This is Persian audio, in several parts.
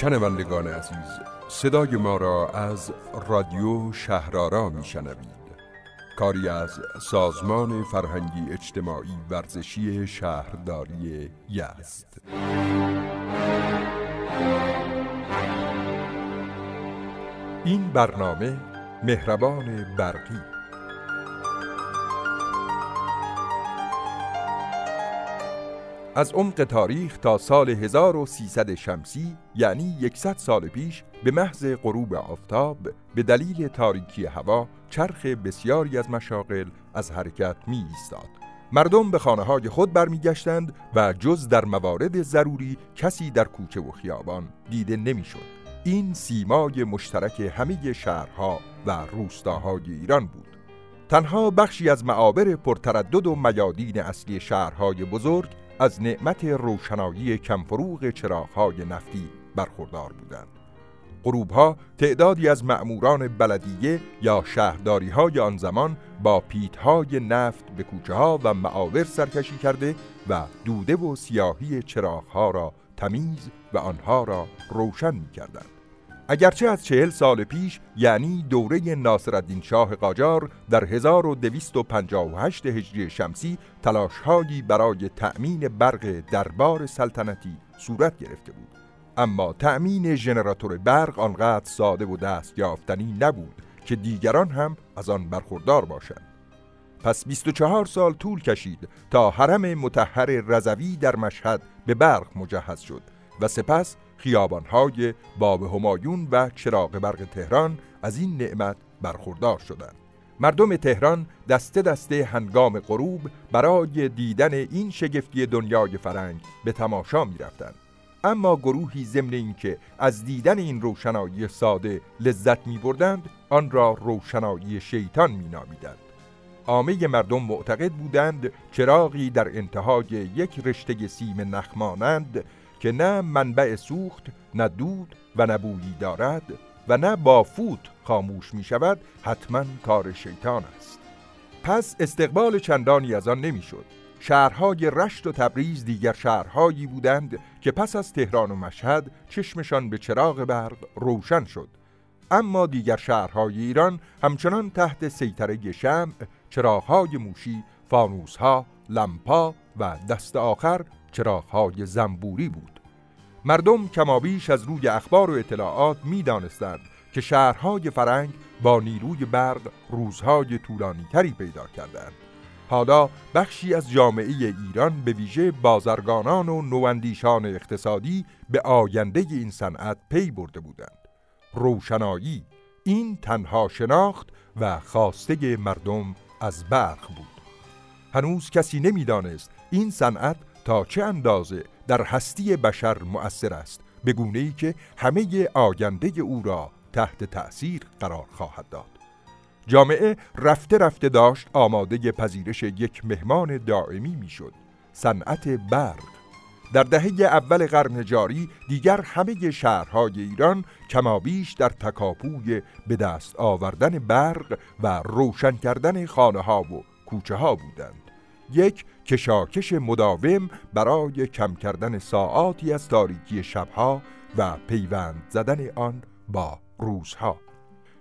شنوندگان عزیز صدای ما را از رادیو شهرارا میشنوید. کاری از سازمان فرهنگی اجتماعی ورزشی شهرداری یزد. این برنامه مهربان برقی. از عمق تاریخ تا سال 1300 شمسی یعنی 100 سال پیش به محض غروب آفتاب به دلیل تاریکی هوا چرخ بسیاری از مشاغل از حرکت می ایستاد. مردم به خانه های خود برمیگشتند و جز در موارد ضروری کسی در کوچه و خیابان دیده نمی‌شد. این سیمای مشترک همه شهرها و روستاهای ایران بود. تنها بخشی از معابر پرتردد و میادین اصلی شهرهای بزرگ از نعمت روشنایی کمفروغ چراغهای نفتی برخوردار بودند. غروبها تعدادی از مأموران بلدیه یا شهرداری های آن زمان با پیتهای نفت به کوچه ها و معاور سرکشی کرده و دوده و سیاهی چراغها را تمیز و آنها را روشن می کردند. اگرچه از چهل سال پیش یعنی دوره ناصرالدین شاه قاجار در 1258 هجری شمسی تلاشهایی برای تأمین برق دربار سلطنتی صورت گرفته بود. اما تأمین ژنراتور برق آنقدر ساده و دست یافتنی نبود که دیگران هم از آن برخوردار باشند. پس 24 سال طول کشید تا حرم متحر رضوی در مشهد به برق مجهز شد و سپس خیابانهای باب همایون و چراغ برق تهران از این نعمت برخوردار شدند. مردم تهران دسته دسته هنگام غروب برای دیدن این شگفتی دنیای فرنگ به تماشا می رفتن. اما گروهی ضمن اینکه از دیدن این روشنایی ساده لذت می بردند آن را روشنایی شیطان می نامیدند. عامه مردم معتقد بودند چراغی در انتهای یک رشته سیم نخمانند که نه منبع سوخت نه دود و نه بویی دارد و نه با فوت خاموش می شود حتما کار شیطان است. پس استقبال چندانی از آن نمی شد. شهرهای رشت و تبریز دیگر شهرهایی بودند که پس از تهران و مشهد چشمشان به چراغ برق روشن شد. اما دیگر شهرهای ایران همچنان تحت سیطره شمع چراغهای موشی، فانوسها، لمپا و دست آخر چراغهای زنبوری بود. مردم کمابیش از روی اخبار و اطلاعات می دانستند که شهرهای فرنگ با نیروی برق روزهای طولانی تری پیدا کردند. حالا بخشی از جامعه ایران به ویژه بازرگانان و نواندیشان اقتصادی به آینده این صنعت پی برده بودند. روشنایی این تنها شناخت و خواسته مردم از برق بود. هنوز کسی نمی‌دانست این صنعت تا چه اندازه در هستی بشر مؤثر است به گونه ای که همه آینده او را تحت تأثیر قرار خواهد داد. جامعه رفته رفته داشت آماده پذیرش یک مهمان دائمی می‌شد صنعت برق. در دهه اول قرن جاری دیگر همه شهرهای ایران کمابیش در تکاپوی به دست آوردن برق و روشن کردن خانه ها و کوچه ها بودند. یک کشاکش مداوم برای کم کردن ساعاتی از تاریکی شبها و پیوند زدن آن با روزها.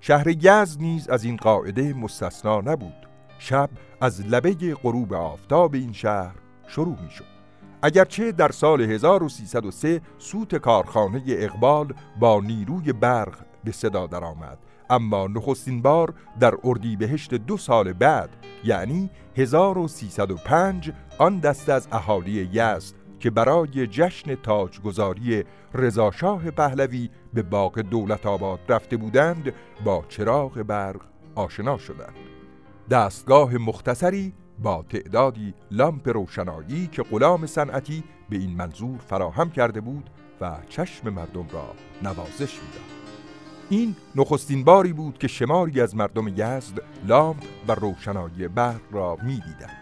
شهر یزد نیز از این قاعده مستثنا نبود. شب از لبه غروب آفتاب این شهر شروع می شد اگرچه در سال 1303 سوت کارخانه اقبال با نیروی برق به صدا درآمد اما نخستین بار در اردیبهشت دو سال بعد یعنی 1305 آن دست از اهالی یزد که برای جشن تاجگذاری رضاشاه پهلوی به باغ دولت آباد رفته بودند با چراغ برق آشنا شدند. دستگاه مختصری با تعدادی لامپ روشنایی که غلام صنعتی به این منظور فراهم کرده بود و چشم مردم را نوازش می‌داد. این نخستین باری بود که شماری از مردم یزد لامپ و روشنایی برق را می‌دیدند.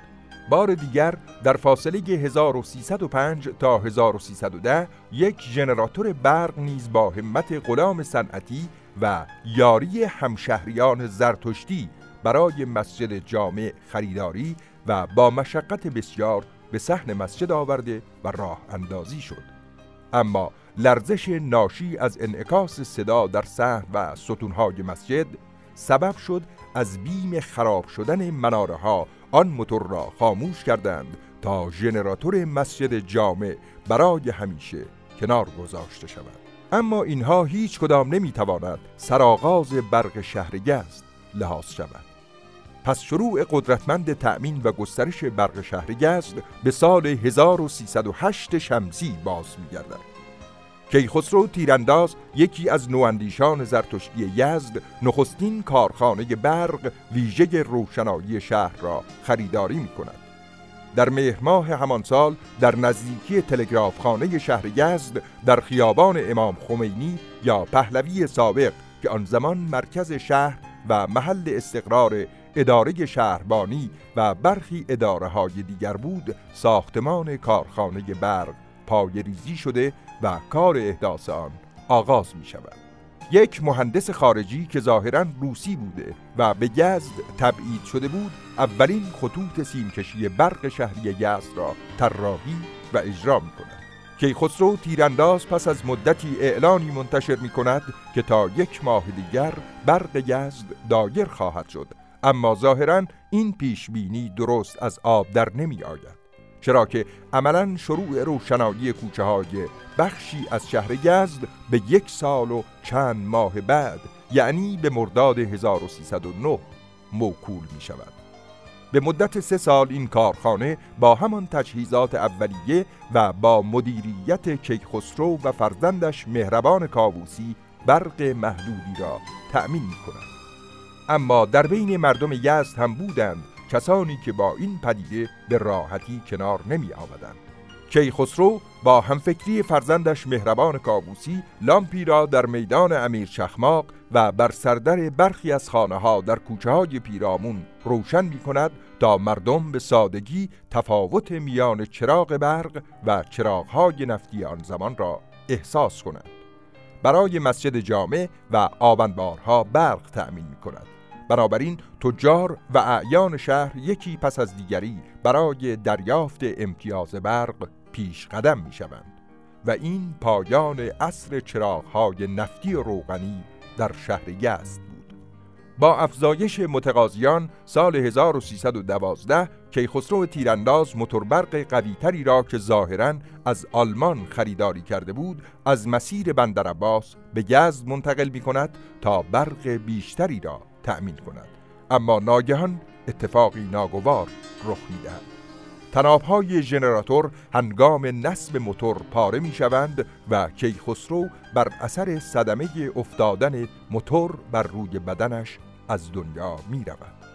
بار دیگر در فاصله 1305 تا 1310 یک ژنراتور برق نیز با همت غلام صنعتی و یاری همشهریان زرتشتی برای مسجد جامع خریداری و با مشقت بسیار به صحن مسجد آورده و راه اندازی شد اما لرزش ناشی از انعکاس صدا در صحن و ستونهای مسجد سبب شد از بیم خراب شدن مناره ها آن موتور را خاموش کردند تا ژنراتور مسجد جامع برای همیشه کنار گذاشته شود. اما اینها هیچ کدام نمی‌تواند سرآغاز برق شهر لحاظ شود. پس شروع قدرتمند تأمین و گسترش برق شهر به سال 1308 شمسی باز میگردد. کیخسرو تیرانداز یکی از نواندیشان زرتشتی یزد نخستین کارخانه برق ویژه روشنایی شهر را خریداری می کند. در مهر ماه همان سال در نزدیکی تلگرافخانه شهر یزد در خیابان امام خمینی یا پهلوی سابق که آن زمان مرکز شهر و محل استقرار اداره شهربانی و برخی اداره های دیگر بود ساختمان کارخانه برق پایریزی شده و کار احداث آن آغاز می شود. یک مهندس خارجی که ظاهرا روسی بوده و به یزد تبعید شده بود اولین خطوط سیمکشی برق شهری یزد را طراحی و اجرا می کند. کیخسرو تیرانداز پس از مدتی اعلانی منتشر می کند که تا یک ماه دیگر برق یزد دایر خواهد شد. اما ظاهرا این پیش بینی درست از آب در نمی آید. چرا که عملا شروع روشنایی کوچه های بخشی از شهر یزد به یک سال و چند ماه بعد یعنی به مرداد 1309 موکول می شود به مدت سه سال این کارخانه با همان تجهیزات اولیه و با مدیریت کیخسرو و فرزندش مهربان کاووسی برق محدودی را تأمین می کند اما در بین مردم یزد هم بودند کسانی که با این پدیده به راحتی کنار نمی آمدند. کیخسرو با همفکری فرزندش مهربان کابوسی لامپی را در میدان امیر شخماق و بر سردر برخی از خانه ها در کوچه های پیرامون روشن می کند تا مردم به سادگی تفاوت میان چراغ برق و چراغ های نفتی آن زمان را احساس کنند. برای مسجد جامع و آبنبارها برق تأمین می کند. بنابراین تجار و اعیان شهر یکی پس از دیگری برای دریافت امتیاز برق پیش قدم می شوند و این پایان عصر چراغهای نفتی روغنی در شهر یزد بود. با افزایش متقاضیان سال 1312 کیخسرو تیرانداز موتوربرق قویتری را که ظاهرا از آلمان خریداری کرده بود از مسیر بندر عباس به یزد منتقل می کند تا برق بیشتری را تأمین کند اما ناگهان اتفاقی ناگوار رخ می‌دهد تنابهای ژنراتور هنگام نصب موتور پاره می شوند و کیخسرو بر اثر صدمه افتادن موتور بر روی بدنش از دنیا می رود.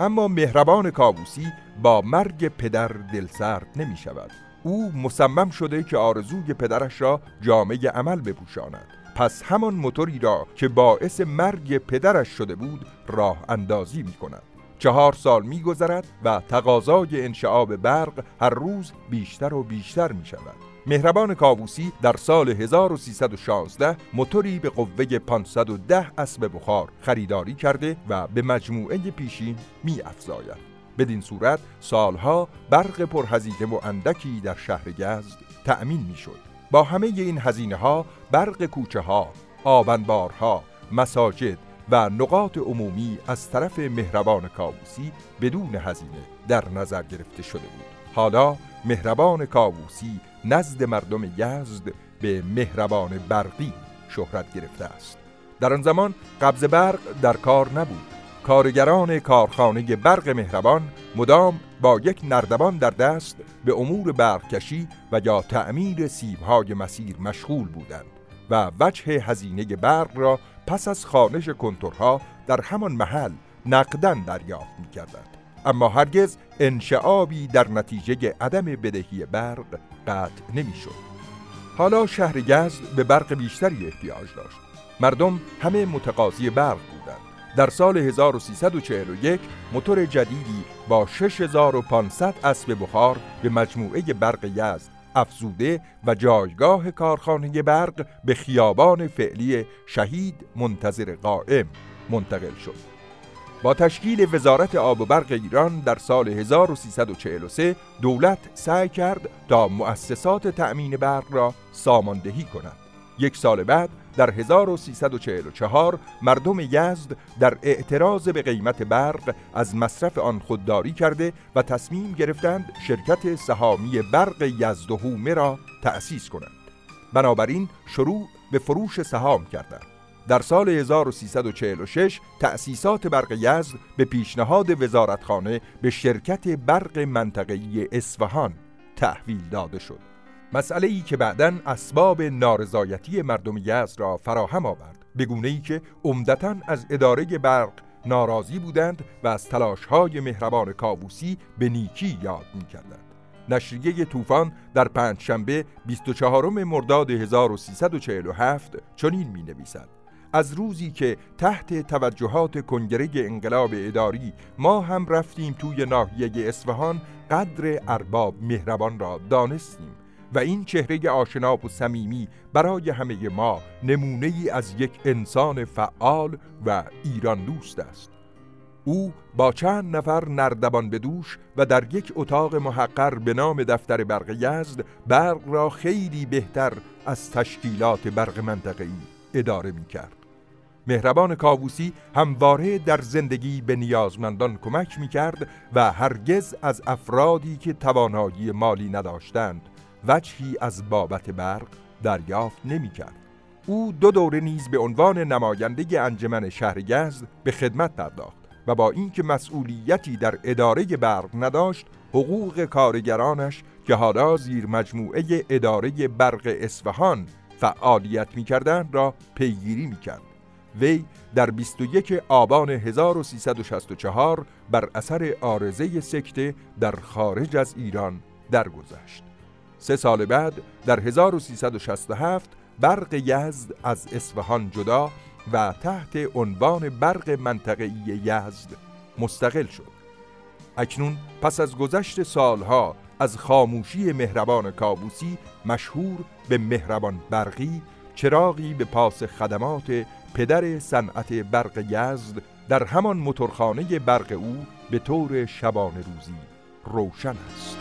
اما مهربان کابوسی با مرگ پدر دلسرد نمی شود. او مصمم شده که آرزوی پدرش را جامعه عمل بپوشاند پس همان موتوری را که باعث مرگ پدرش شده بود راه اندازی می کند چهار سال می گذرد و تقاضای انشعاب برق هر روز بیشتر و بیشتر می شود مهربان کاووسی در سال 1316 موتوری به قوه 510 اسب بخار خریداری کرده و به مجموعه پیشین می افزاید. بدین صورت سالها برق پرهزینه و اندکی در شهر یزد تأمین می شد. با همه این هزینه ها برق کوچه ها، آبنبارها، مساجد و نقاط عمومی از طرف مهربان کاووسی بدون هزینه در نظر گرفته شده بود. حالا مهربان کاووسی نزد مردم یزد به مهربان برقی شهرت گرفته است. در آن زمان قبض برق در کار نبود. کارگران کارخانه برق مهربان مدام با یک نردبان در دست به امور برقکشی و یا تعمیر سیبهای مسیر مشغول بودند و وجه هزینه برق را پس از خانش کنتورها در همان محل نقدن دریافت می کردند. اما هرگز انشعابی در نتیجه عدم بدهی برق قطع نمی شد. حالا شهر یزد به برق بیشتری احتیاج داشت. مردم همه متقاضی برق بودند. در سال 1341 موتور جدیدی با 6500 اسب بخار به مجموعه برق یزد افزوده و جایگاه کارخانه برق به خیابان فعلی شهید منتظر قائم منتقل شد با تشکیل وزارت آب و برق ایران در سال 1343 دولت سعی کرد تا مؤسسات تأمین برق را ساماندهی کند. یک سال بعد در 1344 مردم یزد در اعتراض به قیمت برق از مصرف آن خودداری کرده و تصمیم گرفتند شرکت سهامی برق یزد و هومه را تأسیس کنند. بنابراین شروع به فروش سهام کردند. در سال 1346 تأسیسات برق یزد به پیشنهاد وزارتخانه به شرکت برق منطقه‌ای اصفهان تحویل داده شد. مسئله ای که بعدا اسباب نارضایتی مردم یزد را فراهم آورد. به گونه ای که عمدتا از اداره برق ناراضی بودند و از تلاش‌های مهربان کاووسی به نیکی یاد می‌کردند. نشریه طوفان در پنجشنبه 24 مرداد 1347 چنین می نویسد از روزی که تحت توجهات کنگره انقلاب اداری ما هم رفتیم توی ناحیه اصفهان قدر ارباب مهربان را دانستیم. و این چهره آشنا و صمیمی برای همه ما نمونه ای از یک انسان فعال و ایران دوست است او با چند نفر نردبان به دوش و در یک اتاق محقر به نام دفتر برق یزد برق را خیلی بهتر از تشکیلات برق منطقه‌ای اداره می کرد. مهربان کاووسی همواره در زندگی به نیازمندان کمک می کرد و هرگز از افرادی که توانایی مالی نداشتند وجهی از بابت برق دریافت نمی کرد. او دو دوره نیز به عنوان نماینده انجمن شهر به خدمت پرداخت و با اینکه مسئولیتی در اداره برق نداشت حقوق کارگرانش که حالا زیر مجموعه اداره برق اصفهان فعالیت می‌کردند را پیگیری می‌کرد وی در 21 آبان 1364 بر اثر آرزه سکته در خارج از ایران درگذشت. سه سال بعد در 1367 برق یزد از اصفهان جدا و تحت عنوان برق منطقه‌ای یزد مستقل شد. اکنون پس از گذشت سالها از خاموشی مهربان کابوسی مشهور به مهربان برقی چراغی به پاس خدمات پدر صنعت برق یزد در همان موتورخانه برق او به طور شبانه روزی روشن است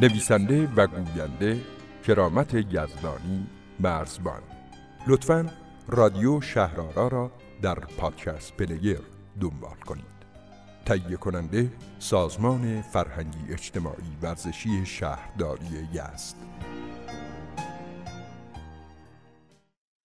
نویسنده و گوینده کرامت یزدانی مرزبان. لطفا رادیو شهرارا را در پادکست پلیر دنبال کنید. تهیه کننده سازمان فرهنگی اجتماعی ورزشی شهرداری یزد.